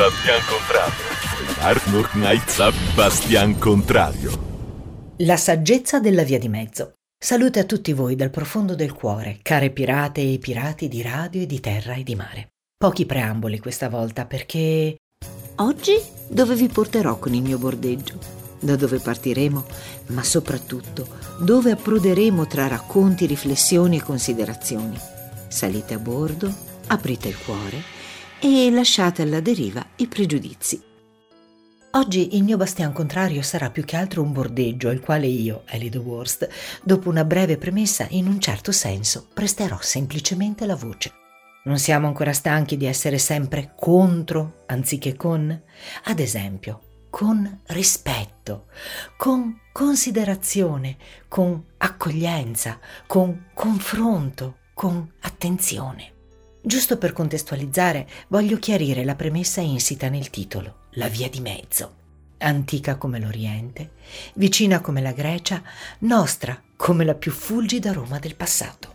Bastian Contrario. Arnold Knight Bastian Contrario. La saggezza della via di mezzo. Salute a tutti voi dal profondo del cuore, care pirate e pirati di radio e di terra e di mare. Pochi preamboli questa volta perché... Oggi dove vi porterò con il mio bordeggio? Da dove partiremo? Ma soprattutto dove approderemo tra racconti, riflessioni e considerazioni. Salite a bordo, aprite il cuore e lasciate alla deriva i pregiudizi. Oggi il mio bastian contrario sarà più che altro un bordeggio al quale io, the Worst, dopo una breve premessa, in un certo senso, presterò semplicemente la voce. Non siamo ancora stanchi di essere sempre contro anziché con? Ad esempio, con rispetto, con considerazione, con accoglienza, con confronto, con attenzione. Giusto per contestualizzare, voglio chiarire la premessa insita nel titolo, la via di mezzo. Antica come l'Oriente, vicina come la Grecia, nostra come la più fulgida Roma del passato.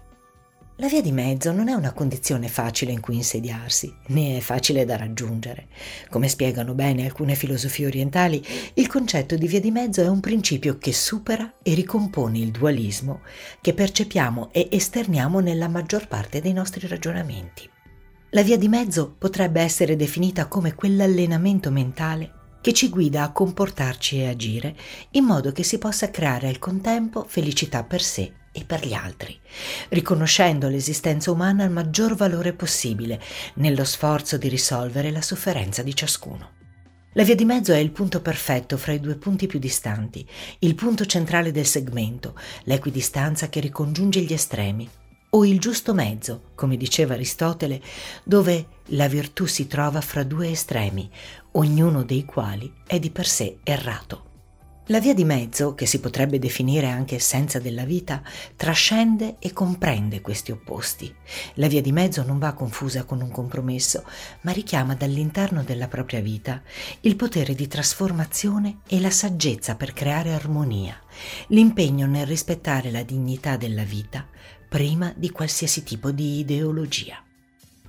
La via di mezzo non è una condizione facile in cui insediarsi, né è facile da raggiungere. Come spiegano bene alcune filosofie orientali, il concetto di via di mezzo è un principio che supera e ricompone il dualismo che percepiamo e esterniamo nella maggior parte dei nostri ragionamenti. La via di mezzo potrebbe essere definita come quell'allenamento mentale che ci guida a comportarci e agire in modo che si possa creare al contempo felicità per sé e per gli altri, riconoscendo l'esistenza umana al maggior valore possibile nello sforzo di risolvere la sofferenza di ciascuno. La via di mezzo è il punto perfetto fra i due punti più distanti, il punto centrale del segmento, l'equidistanza che ricongiunge gli estremi, o il giusto mezzo, come diceva Aristotele, dove la virtù si trova fra due estremi, ognuno dei quali è di per sé errato. La via di mezzo, che si potrebbe definire anche essenza della vita, trascende e comprende questi opposti. La via di mezzo non va confusa con un compromesso, ma richiama dall'interno della propria vita il potere di trasformazione e la saggezza per creare armonia, l'impegno nel rispettare la dignità della vita prima di qualsiasi tipo di ideologia.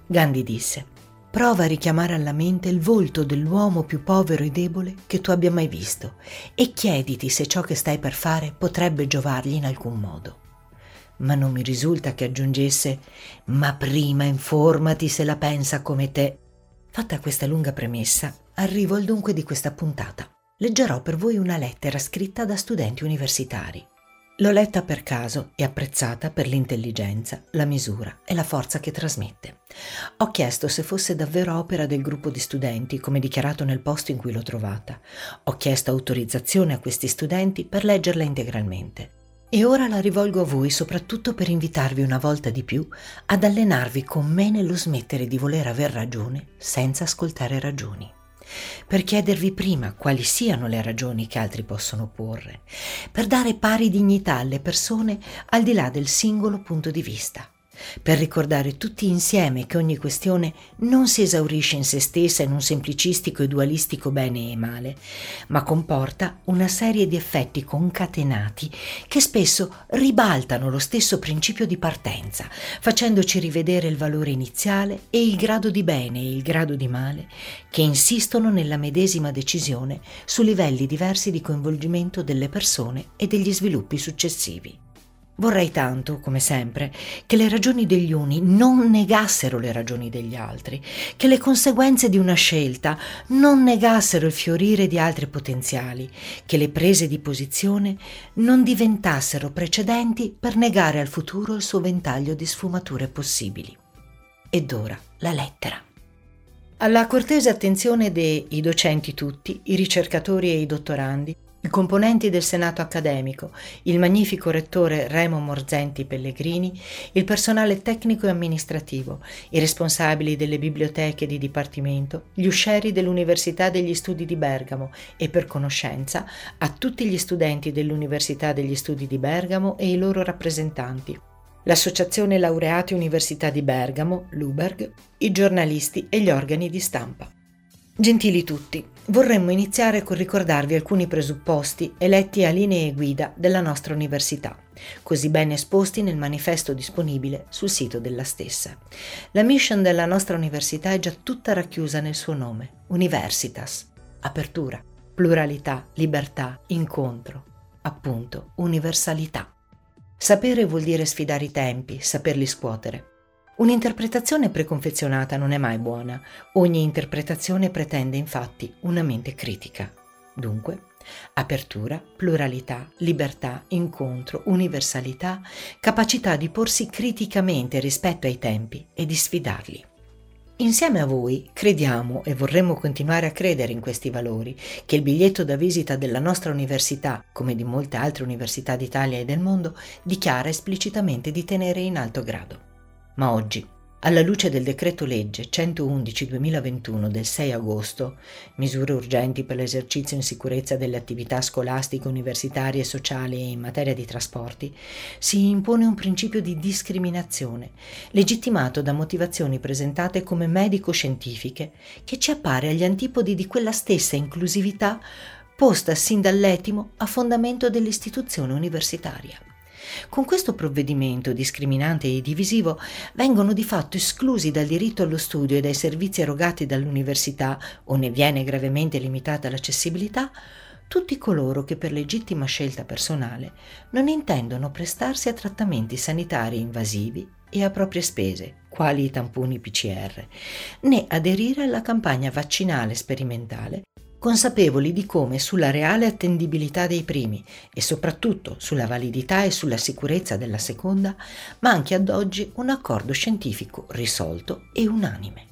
Gandhi disse, Prova a richiamare alla mente il volto dell'uomo più povero e debole che tu abbia mai visto e chiediti se ciò che stai per fare potrebbe giovargli in alcun modo. Ma non mi risulta che aggiungesse ma prima informati se la pensa come te. Fatta questa lunga premessa, arrivo al dunque di questa puntata. Leggerò per voi una lettera scritta da studenti universitari. L'ho letta per caso e apprezzata per l'intelligenza, la misura e la forza che trasmette. Ho chiesto se fosse davvero opera del gruppo di studenti, come dichiarato nel posto in cui l'ho trovata. Ho chiesto autorizzazione a questi studenti per leggerla integralmente. E ora la rivolgo a voi soprattutto per invitarvi una volta di più ad allenarvi con me nello smettere di voler aver ragione senza ascoltare ragioni per chiedervi prima quali siano le ragioni che altri possono porre, per dare pari dignità alle persone al di là del singolo punto di vista per ricordare tutti insieme che ogni questione non si esaurisce in se stessa in un semplicistico e dualistico bene e male, ma comporta una serie di effetti concatenati che spesso ribaltano lo stesso principio di partenza, facendoci rivedere il valore iniziale e il grado di bene e il grado di male che insistono nella medesima decisione su livelli diversi di coinvolgimento delle persone e degli sviluppi successivi. Vorrei tanto, come sempre, che le ragioni degli uni non negassero le ragioni degli altri, che le conseguenze di una scelta non negassero il fiorire di altri potenziali, che le prese di posizione non diventassero precedenti per negare al futuro il suo ventaglio di sfumature possibili. Ed ora la lettera. Alla cortese attenzione dei docenti tutti, i ricercatori e i dottorandi, componenti del Senato accademico, il magnifico rettore Remo Morzenti Pellegrini, il personale tecnico e amministrativo, i responsabili delle biblioteche di dipartimento, gli uscieri dell'Università degli Studi di Bergamo e per conoscenza a tutti gli studenti dell'Università degli Studi di Bergamo e i loro rappresentanti, l'Associazione Laureati Università di Bergamo, l'UBERG, i giornalisti e gli organi di stampa. Gentili tutti, vorremmo iniziare con ricordarvi alcuni presupposti eletti a linee guida della nostra università, così ben esposti nel manifesto disponibile sul sito della stessa. La mission della nostra università è già tutta racchiusa nel suo nome, universitas, apertura, pluralità, libertà, incontro, appunto, universalità. Sapere vuol dire sfidare i tempi, saperli scuotere. Un'interpretazione preconfezionata non è mai buona, ogni interpretazione pretende infatti una mente critica. Dunque, apertura, pluralità, libertà, incontro, universalità, capacità di porsi criticamente rispetto ai tempi e di sfidarli. Insieme a voi crediamo e vorremmo continuare a credere in questi valori, che il biglietto da visita della nostra università, come di molte altre università d'Italia e del mondo, dichiara esplicitamente di tenere in alto grado. Ma oggi, alla luce del decreto legge 111-2021 del 6 agosto, misure urgenti per l'esercizio in sicurezza delle attività scolastiche, universitarie e sociali e in materia di trasporti, si impone un principio di discriminazione, legittimato da motivazioni presentate come medico-scientifiche, che ci appare agli antipodi di quella stessa inclusività posta sin dall'etimo a fondamento dell'istituzione universitaria. Con questo provvedimento discriminante e divisivo vengono di fatto esclusi dal diritto allo studio e dai servizi erogati dall'università o ne viene gravemente limitata l'accessibilità tutti coloro che per legittima scelta personale non intendono prestarsi a trattamenti sanitari invasivi e a proprie spese, quali i tamponi PCR, né aderire alla campagna vaccinale sperimentale consapevoli di come sulla reale attendibilità dei primi e soprattutto sulla validità e sulla sicurezza della seconda manchi ad oggi un accordo scientifico risolto e unanime.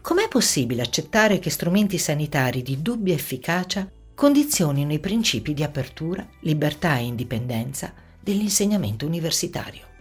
Com'è possibile accettare che strumenti sanitari di dubbia efficacia condizionino i principi di apertura, libertà e indipendenza dell'insegnamento universitario?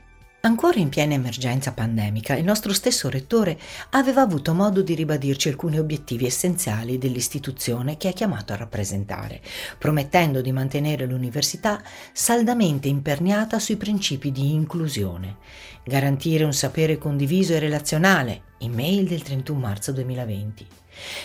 Ancora in piena emergenza pandemica, il nostro stesso rettore aveva avuto modo di ribadirci alcuni obiettivi essenziali dell'istituzione che è chiamato a rappresentare, promettendo di mantenere l'università saldamente imperniata sui principi di inclusione, garantire un sapere condiviso e relazionale, email del 31 marzo 2020.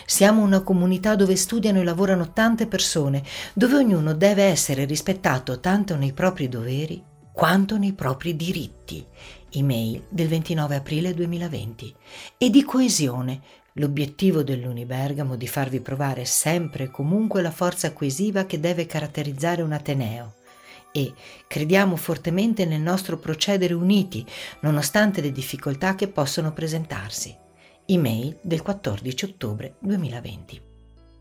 Siamo una comunità dove studiano e lavorano tante persone, dove ognuno deve essere rispettato tanto nei propri doveri quanto nei propri diritti, email del 29 aprile 2020, e di coesione, l'obiettivo dell'Unibergamo di farvi provare sempre e comunque la forza coesiva che deve caratterizzare un Ateneo. E crediamo fortemente nel nostro procedere uniti, nonostante le difficoltà che possono presentarsi. Email del 14 ottobre 2020.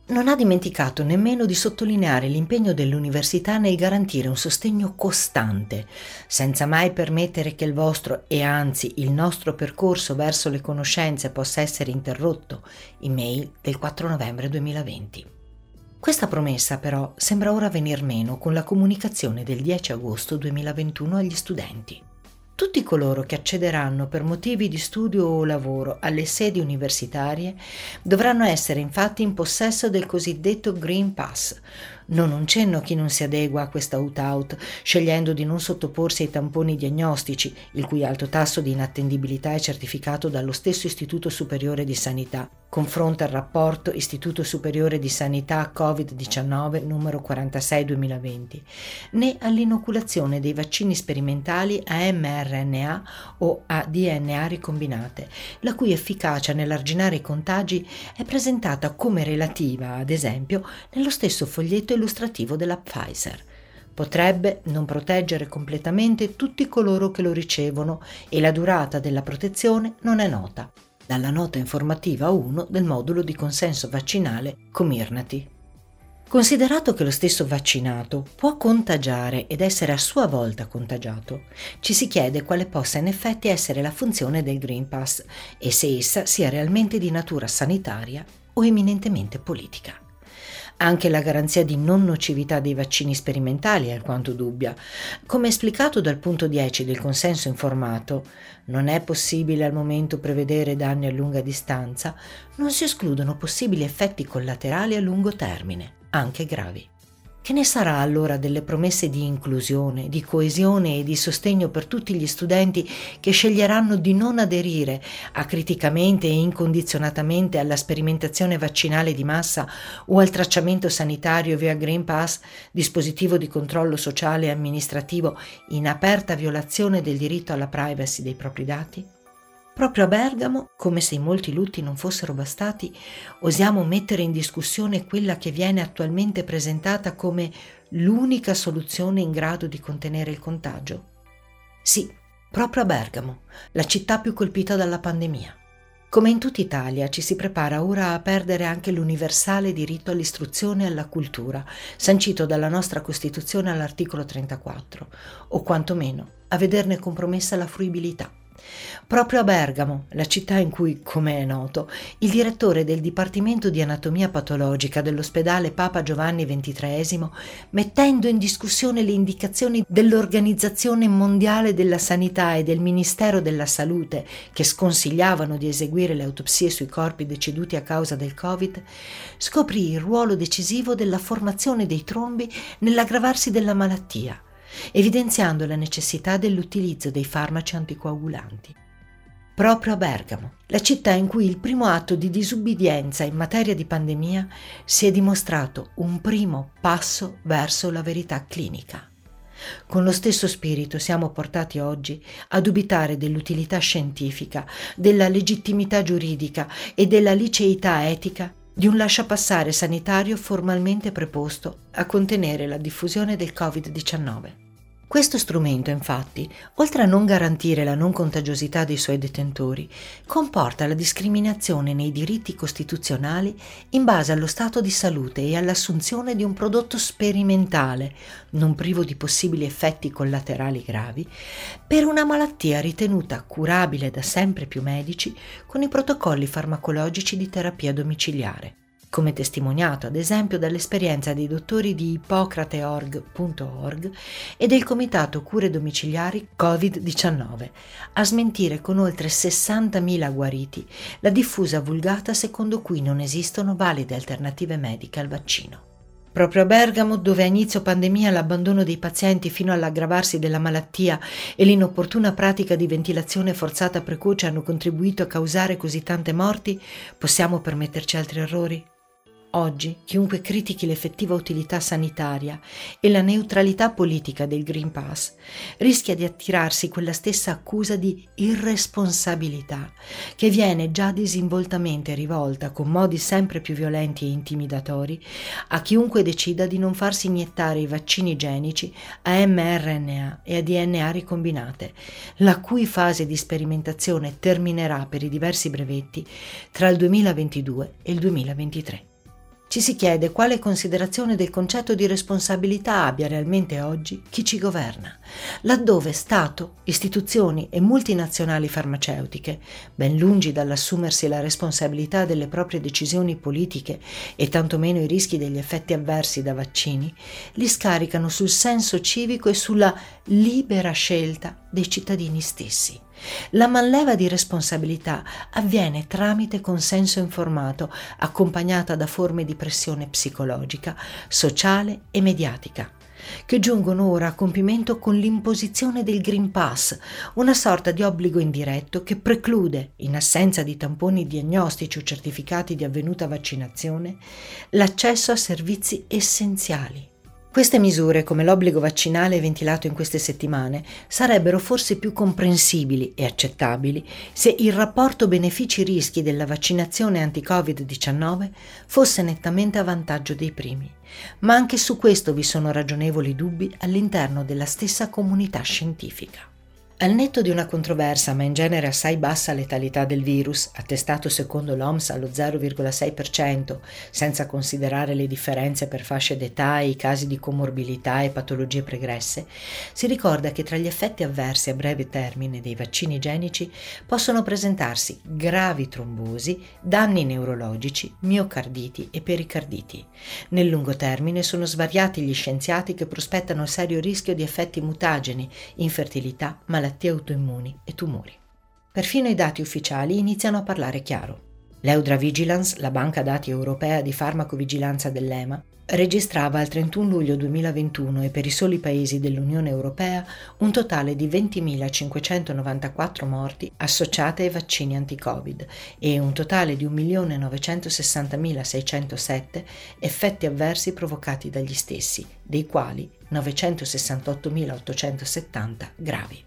Non ha dimenticato nemmeno di sottolineare l'impegno dell'università nel garantire un sostegno costante, senza mai permettere che il vostro e anzi il nostro percorso verso le conoscenze possa essere interrotto. Email del 4 novembre 2020. Questa promessa però sembra ora venir meno con la comunicazione del 10 agosto 2021 agli studenti. Tutti coloro che accederanno per motivi di studio o lavoro alle sedi universitarie dovranno essere infatti in possesso del cosiddetto Green Pass, non un cenno chi non si adegua a questa out-out, scegliendo di non sottoporsi ai tamponi diagnostici, il cui alto tasso di inattendibilità è certificato dallo stesso Istituto Superiore di Sanità. Confronta il rapporto Istituto Superiore di Sanità Covid-19 numero 46-2020, né all'inoculazione dei vaccini sperimentali a mRNA o a DNA ricombinate, la cui efficacia nell'arginare i contagi è presentata come relativa, ad esempio, nello stesso foglietto illustrativo della Pfizer. Potrebbe non proteggere completamente tutti coloro che lo ricevono e la durata della protezione non è nota. Dalla nota informativa 1 del modulo di consenso vaccinale Comirnaty. Considerato che lo stesso vaccinato può contagiare ed essere a sua volta contagiato, ci si chiede quale possa in effetti essere la funzione del Green Pass e se essa sia realmente di natura sanitaria o eminentemente politica. Anche la garanzia di non nocività dei vaccini sperimentali è alquanto dubbia. Come esplicato dal punto 10 del consenso informato, non è possibile al momento prevedere danni a lunga distanza, non si escludono possibili effetti collaterali a lungo termine, anche gravi. Che ne sarà allora delle promesse di inclusione, di coesione e di sostegno per tutti gli studenti che sceglieranno di non aderire acriticamente e incondizionatamente alla sperimentazione vaccinale di massa o al tracciamento sanitario via Green Pass, dispositivo di controllo sociale e amministrativo in aperta violazione del diritto alla privacy dei propri dati? Proprio a Bergamo, come se i molti lutti non fossero bastati, osiamo mettere in discussione quella che viene attualmente presentata come l'unica soluzione in grado di contenere il contagio. Sì, proprio a Bergamo, la città più colpita dalla pandemia. Come in tutta Italia ci si prepara ora a perdere anche l'universale diritto all'istruzione e alla cultura, sancito dalla nostra Costituzione all'articolo 34, o quantomeno a vederne compromessa la fruibilità. Proprio a Bergamo, la città in cui, come è noto, il direttore del Dipartimento di Anatomia Patologica dell'ospedale Papa Giovanni XXIII, mettendo in discussione le indicazioni dell'Organizzazione Mondiale della Sanità e del Ministero della Salute che sconsigliavano di eseguire le autopsie sui corpi deceduti a causa del Covid, scoprì il ruolo decisivo della formazione dei trombi nell'aggravarsi della malattia evidenziando la necessità dell'utilizzo dei farmaci anticoagulanti. Proprio a Bergamo, la città in cui il primo atto di disubbidienza in materia di pandemia si è dimostrato un primo passo verso la verità clinica. Con lo stesso spirito siamo portati oggi a dubitare dell'utilità scientifica, della legittimità giuridica e della liceità etica di un lasciapassare sanitario formalmente preposto a contenere la diffusione del Covid-19. Questo strumento, infatti, oltre a non garantire la non contagiosità dei suoi detentori, comporta la discriminazione nei diritti costituzionali in base allo stato di salute e all'assunzione di un prodotto sperimentale, non privo di possibili effetti collaterali gravi, per una malattia ritenuta curabile da sempre più medici con i protocolli farmacologici di terapia domiciliare come testimoniato ad esempio dall'esperienza dei dottori di ippocrateorg.org e del Comitato Cure Domiciliari Covid-19, a smentire con oltre 60.000 guariti la diffusa vulgata secondo cui non esistono valide alternative mediche al vaccino. Proprio a Bergamo, dove a inizio pandemia l'abbandono dei pazienti fino all'aggravarsi della malattia e l'inopportuna pratica di ventilazione forzata precoce hanno contribuito a causare così tante morti, possiamo permetterci altri errori? Oggi chiunque critichi l'effettiva utilità sanitaria e la neutralità politica del Green Pass rischia di attirarsi quella stessa accusa di irresponsabilità che viene già disinvoltamente rivolta con modi sempre più violenti e intimidatori a chiunque decida di non farsi iniettare i vaccini igienici a mRNA e a DNA ricombinate, la cui fase di sperimentazione terminerà per i diversi brevetti tra il 2022 e il 2023. Ci si chiede quale considerazione del concetto di responsabilità abbia realmente oggi chi ci governa, laddove Stato, istituzioni e multinazionali farmaceutiche, ben lungi dall'assumersi la responsabilità delle proprie decisioni politiche e tantomeno i rischi degli effetti avversi da vaccini, li scaricano sul senso civico e sulla libera scelta dei cittadini stessi. La manleva di responsabilità avviene tramite consenso informato, accompagnata da forme di pressione psicologica, sociale e mediatica che giungono ora a compimento con l'imposizione del Green Pass, una sorta di obbligo indiretto che preclude, in assenza di tamponi diagnostici o certificati di avvenuta vaccinazione, l'accesso a servizi essenziali queste misure, come l'obbligo vaccinale ventilato in queste settimane, sarebbero forse più comprensibili e accettabili se il rapporto benefici-rischi della vaccinazione anti-Covid-19 fosse nettamente a vantaggio dei primi. Ma anche su questo vi sono ragionevoli dubbi all'interno della stessa comunità scientifica. Al netto di una controversa ma in genere assai bassa letalità del virus, attestato secondo l'OMS allo 0,6%, senza considerare le differenze per fasce d'età e i casi di comorbilità e patologie pregresse, si ricorda che tra gli effetti avversi a breve termine dei vaccini igienici possono presentarsi gravi trombosi, danni neurologici, miocarditi e pericarditi. Nel lungo termine sono svariati gli scienziati che prospettano serio rischio di effetti mutageni, infertilità, malattie malattie autoimmuni e tumori. Perfino i dati ufficiali iniziano a parlare chiaro. L'Eudra Vigilance, la banca dati europea di farmacovigilanza dell'EMA, registrava al 31 luglio 2021 e per i soli paesi dell'Unione Europea un totale di 20.594 morti associate ai vaccini anti-Covid e un totale di 1.960.607 effetti avversi provocati dagli stessi, dei quali 968.870 gravi.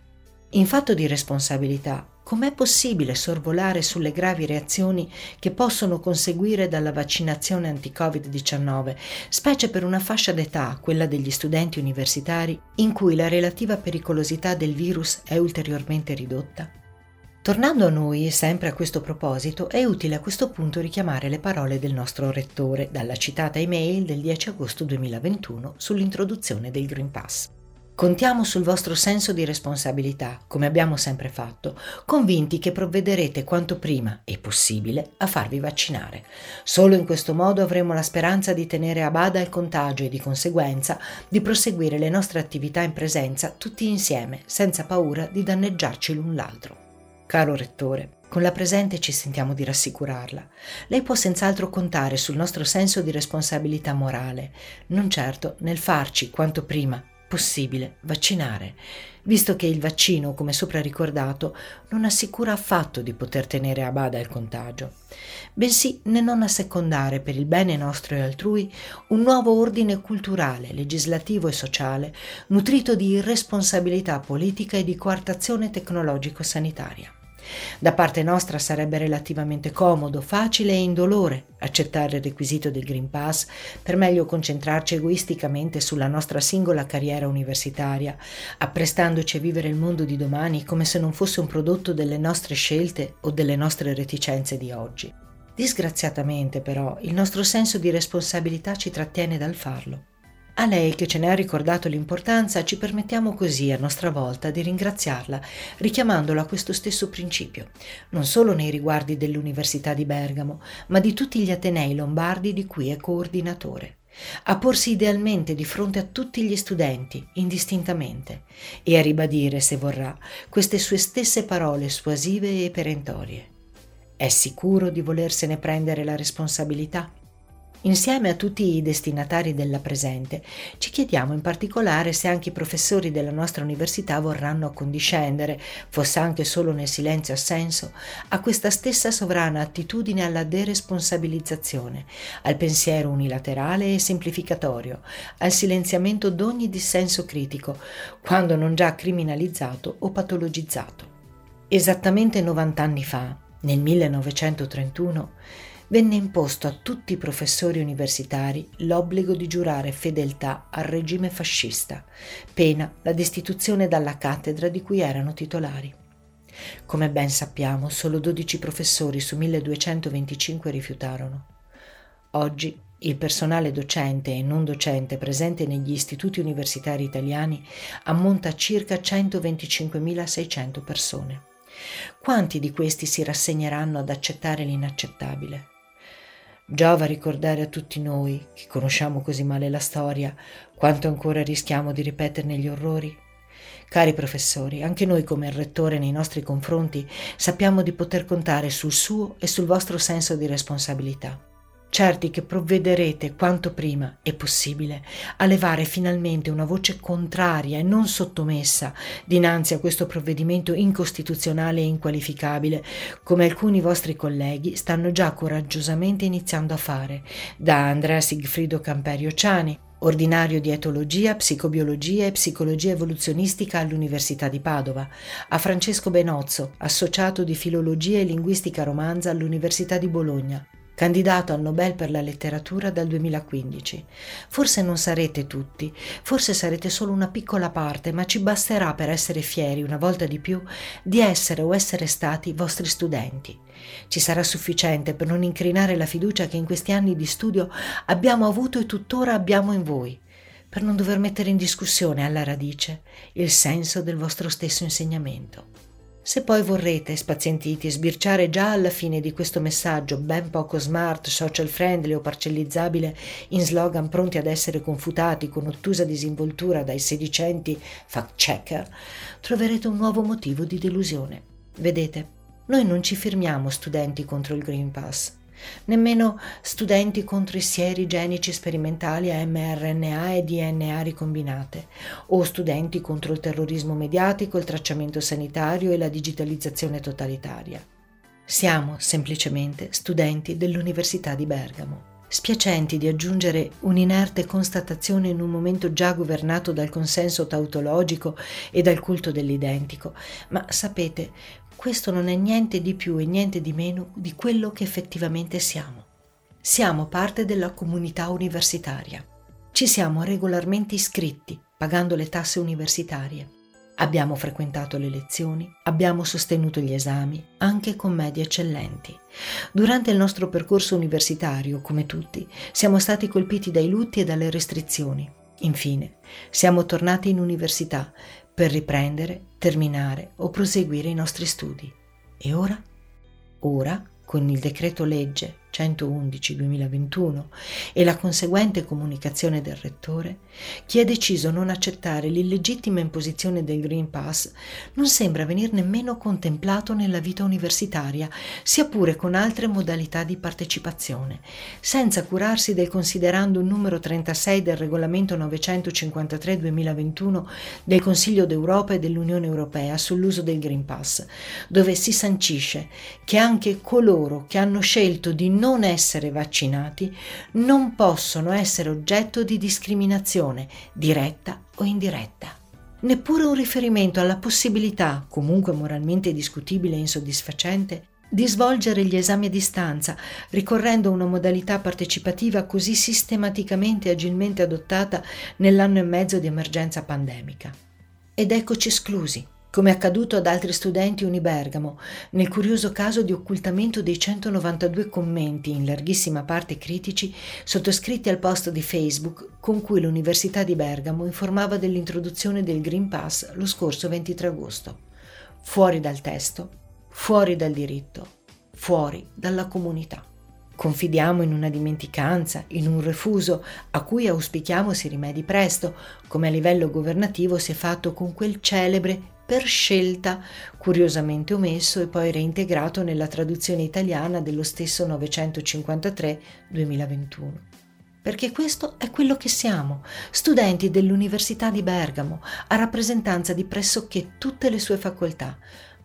In fatto di responsabilità, com'è possibile sorvolare sulle gravi reazioni che possono conseguire dalla vaccinazione anti-Covid-19, specie per una fascia d'età, quella degli studenti universitari, in cui la relativa pericolosità del virus è ulteriormente ridotta? Tornando a noi, sempre a questo proposito, è utile a questo punto richiamare le parole del nostro rettore dalla citata email del 10 agosto 2021 sull'introduzione del Green Pass. Contiamo sul vostro senso di responsabilità, come abbiamo sempre fatto, convinti che provvederete quanto prima è possibile a farvi vaccinare. Solo in questo modo avremo la speranza di tenere a bada il contagio e di conseguenza di proseguire le nostre attività in presenza tutti insieme, senza paura di danneggiarci l'un l'altro. Caro Rettore, con la presente ci sentiamo di rassicurarla. Lei può senz'altro contare sul nostro senso di responsabilità morale, non certo nel farci quanto prima possibile vaccinare, visto che il vaccino, come sopra ricordato, non assicura affatto di poter tenere a bada il contagio, bensì ne non assecondare per il bene nostro e altrui un nuovo ordine culturale, legislativo e sociale, nutrito di irresponsabilità politica e di coartazione tecnologico-sanitaria. Da parte nostra sarebbe relativamente comodo, facile e indolore accettare il requisito del Green Pass per meglio concentrarci egoisticamente sulla nostra singola carriera universitaria, apprestandoci a vivere il mondo di domani come se non fosse un prodotto delle nostre scelte o delle nostre reticenze di oggi. Disgraziatamente però il nostro senso di responsabilità ci trattiene dal farlo. A lei che ce ne ha ricordato l'importanza ci permettiamo così a nostra volta di ringraziarla, richiamandola a questo stesso principio, non solo nei riguardi dell'Università di Bergamo, ma di tutti gli Atenei lombardi di cui è coordinatore a porsi idealmente di fronte a tutti gli studenti, indistintamente, e a ribadire, se vorrà, queste sue stesse parole suasive e perentorie. È sicuro di volersene prendere la responsabilità? Insieme a tutti i destinatari della presente, ci chiediamo in particolare se anche i professori della nostra università vorranno accondiscendere, fosse anche solo nel silenzio assenso, a questa stessa sovrana attitudine alla deresponsabilizzazione, al pensiero unilaterale e semplificatorio, al silenziamento d'ogni dissenso critico, quando non già criminalizzato o patologizzato. Esattamente 90 anni fa, nel 1931, venne imposto a tutti i professori universitari l'obbligo di giurare fedeltà al regime fascista, pena la destituzione dalla cattedra di cui erano titolari. Come ben sappiamo, solo 12 professori su 1225 rifiutarono. Oggi il personale docente e non docente presente negli istituti universitari italiani ammonta a circa 125.600 persone. Quanti di questi si rassegneranno ad accettare l'inaccettabile? Giova ricordare a tutti noi, che conosciamo così male la storia, quanto ancora rischiamo di ripeterne gli orrori. Cari professori, anche noi come il rettore nei nostri confronti sappiamo di poter contare sul suo e sul vostro senso di responsabilità certi che provvederete quanto prima è possibile a levare finalmente una voce contraria e non sottomessa dinanzi a questo provvedimento incostituzionale e inqualificabile, come alcuni vostri colleghi stanno già coraggiosamente iniziando a fare, da Andrea Sigfrido Camperio Ciani, ordinario di etologia, psicobiologia e psicologia evoluzionistica all'Università di Padova, a Francesco Benozzo, associato di filologia e linguistica romanza all'Università di Bologna, candidato al Nobel per la letteratura dal 2015. Forse non sarete tutti, forse sarete solo una piccola parte, ma ci basterà per essere fieri una volta di più di essere o essere stati vostri studenti. Ci sarà sufficiente per non incrinare la fiducia che in questi anni di studio abbiamo avuto e tuttora abbiamo in voi per non dover mettere in discussione alla radice il senso del vostro stesso insegnamento. Se poi vorrete, spazientiti, sbirciare già alla fine di questo messaggio ben poco smart, social friendly o parcellizzabile in slogan pronti ad essere confutati con ottusa disinvoltura dai sedicenti fact checker, troverete un nuovo motivo di delusione. Vedete, noi non ci firmiamo studenti contro il Green Pass nemmeno studenti contro i sieri genici sperimentali a mRNA e DNA ricombinate, o studenti contro il terrorismo mediatico, il tracciamento sanitario e la digitalizzazione totalitaria. Siamo semplicemente studenti dell'Università di Bergamo. spiacenti di aggiungere un'inerte constatazione in un momento già governato dal consenso tautologico e dal culto dell'identico, ma sapete, questo non è niente di più e niente di meno di quello che effettivamente siamo. Siamo parte della comunità universitaria. Ci siamo regolarmente iscritti, pagando le tasse universitarie. Abbiamo frequentato le lezioni, abbiamo sostenuto gli esami, anche con medie eccellenti. Durante il nostro percorso universitario, come tutti, siamo stati colpiti dai lutti e dalle restrizioni. Infine, siamo tornati in università per riprendere, terminare o proseguire i nostri studi. E ora? Ora, con il decreto legge 111-2021 e la conseguente comunicazione del rettore, chi ha deciso non accettare l'illegittima imposizione del Green Pass non sembra venir nemmeno contemplato nella vita universitaria, sia pure con altre modalità di partecipazione, senza curarsi del considerando numero 36 del regolamento 953-2021 del Consiglio d'Europa e dell'Unione Europea sull'uso del Green Pass, dove si sancisce che anche coloro che hanno scelto di non essere vaccinati non possono essere oggetto di discriminazione diretta o indiretta. Neppure un riferimento alla possibilità, comunque moralmente discutibile e insoddisfacente, di svolgere gli esami a distanza, ricorrendo a una modalità partecipativa così sistematicamente e agilmente adottata nell'anno e mezzo di emergenza pandemica. Ed eccoci esclusi come accaduto ad altri studenti Unibergamo, nel curioso caso di occultamento dei 192 commenti, in larghissima parte critici, sottoscritti al post di Facebook con cui l'Università di Bergamo informava dell'introduzione del Green Pass lo scorso 23 agosto. Fuori dal testo, fuori dal diritto, fuori dalla comunità. Confidiamo in una dimenticanza, in un refuso a cui auspichiamo si rimedi presto, come a livello governativo si è fatto con quel celebre per scelta, curiosamente omesso e poi reintegrato nella traduzione italiana dello stesso 953-2021. Perché questo è quello che siamo, studenti dell'Università di Bergamo, a rappresentanza di pressoché tutte le sue facoltà,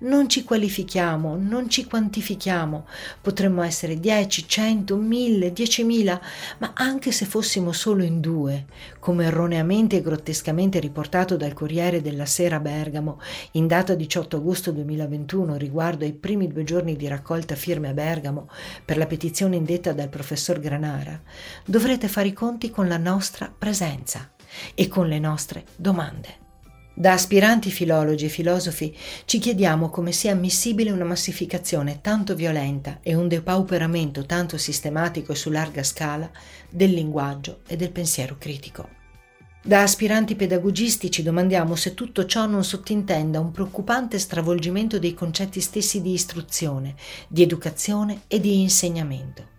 non ci qualifichiamo, non ci quantifichiamo. Potremmo essere 10, 100, 1000, 10.000, ma anche se fossimo solo in due, come erroneamente e grottescamente riportato dal Corriere della Sera Bergamo in data 18 agosto 2021 riguardo ai primi due giorni di raccolta firme a Bergamo per la petizione indetta dal professor Granara, dovrete fare i conti con la nostra presenza e con le nostre domande. Da aspiranti filologi e filosofi ci chiediamo come sia ammissibile una massificazione tanto violenta e un depauperamento tanto sistematico e su larga scala del linguaggio e del pensiero critico. Da aspiranti pedagogisti ci domandiamo se tutto ciò non sottintenda un preoccupante stravolgimento dei concetti stessi di istruzione, di educazione e di insegnamento.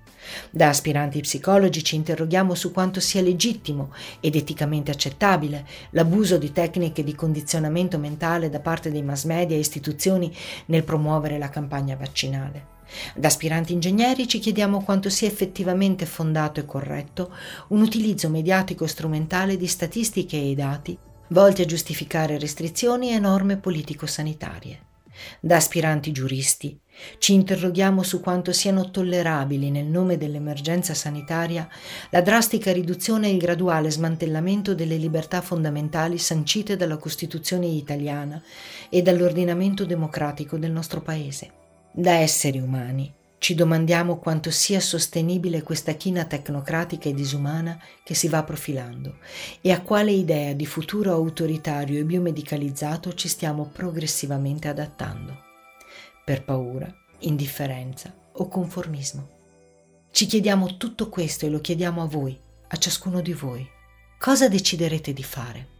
Da aspiranti psicologi ci interroghiamo su quanto sia legittimo ed eticamente accettabile l'abuso di tecniche di condizionamento mentale da parte dei mass media e istituzioni nel promuovere la campagna vaccinale. Da aspiranti ingegneri ci chiediamo quanto sia effettivamente fondato e corretto un utilizzo mediatico strumentale di statistiche e dati volti a giustificare restrizioni e norme politico-sanitarie. Da aspiranti giuristi ci interroghiamo su quanto siano tollerabili nel nome dell'emergenza sanitaria la drastica riduzione e il graduale smantellamento delle libertà fondamentali sancite dalla Costituzione italiana e dall'ordinamento democratico del nostro Paese. Da esseri umani ci domandiamo quanto sia sostenibile questa china tecnocratica e disumana che si va profilando e a quale idea di futuro autoritario e biomedicalizzato ci stiamo progressivamente adattando per paura, indifferenza o conformismo. Ci chiediamo tutto questo e lo chiediamo a voi, a ciascuno di voi. Cosa deciderete di fare?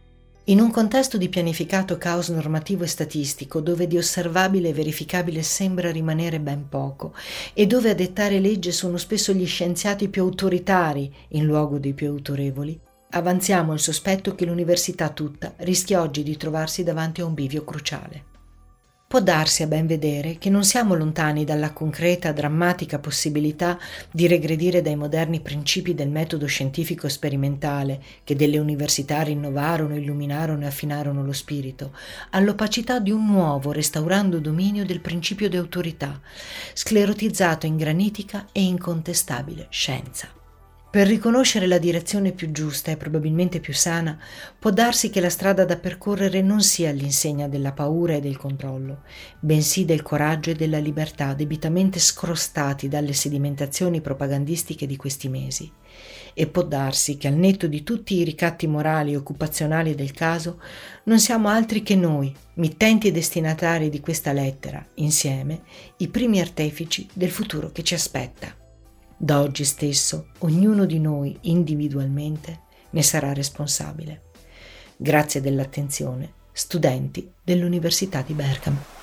In un contesto di pianificato caos normativo e statistico, dove di osservabile e verificabile sembra rimanere ben poco, e dove a dettare legge sono spesso gli scienziati più autoritari in luogo dei più autorevoli, avanziamo il sospetto che l'università tutta rischia oggi di trovarsi davanti a un bivio cruciale. Può darsi a ben vedere che non siamo lontani dalla concreta, drammatica possibilità di regredire dai moderni principi del metodo scientifico sperimentale che delle università rinnovarono, illuminarono e affinarono lo spirito, all'opacità di un nuovo, restaurando dominio del principio di autorità, sclerotizzato in granitica e incontestabile scienza. Per riconoscere la direzione più giusta e probabilmente più sana, può darsi che la strada da percorrere non sia all'insegna della paura e del controllo, bensì del coraggio e della libertà debitamente scrostati dalle sedimentazioni propagandistiche di questi mesi. E può darsi che al netto di tutti i ricatti morali e occupazionali del caso, non siamo altri che noi, mittenti e destinatari di questa lettera, insieme, i primi artefici del futuro che ci aspetta. Da oggi stesso ognuno di noi individualmente ne sarà responsabile. Grazie dell'attenzione, studenti dell'Università di Bergamo.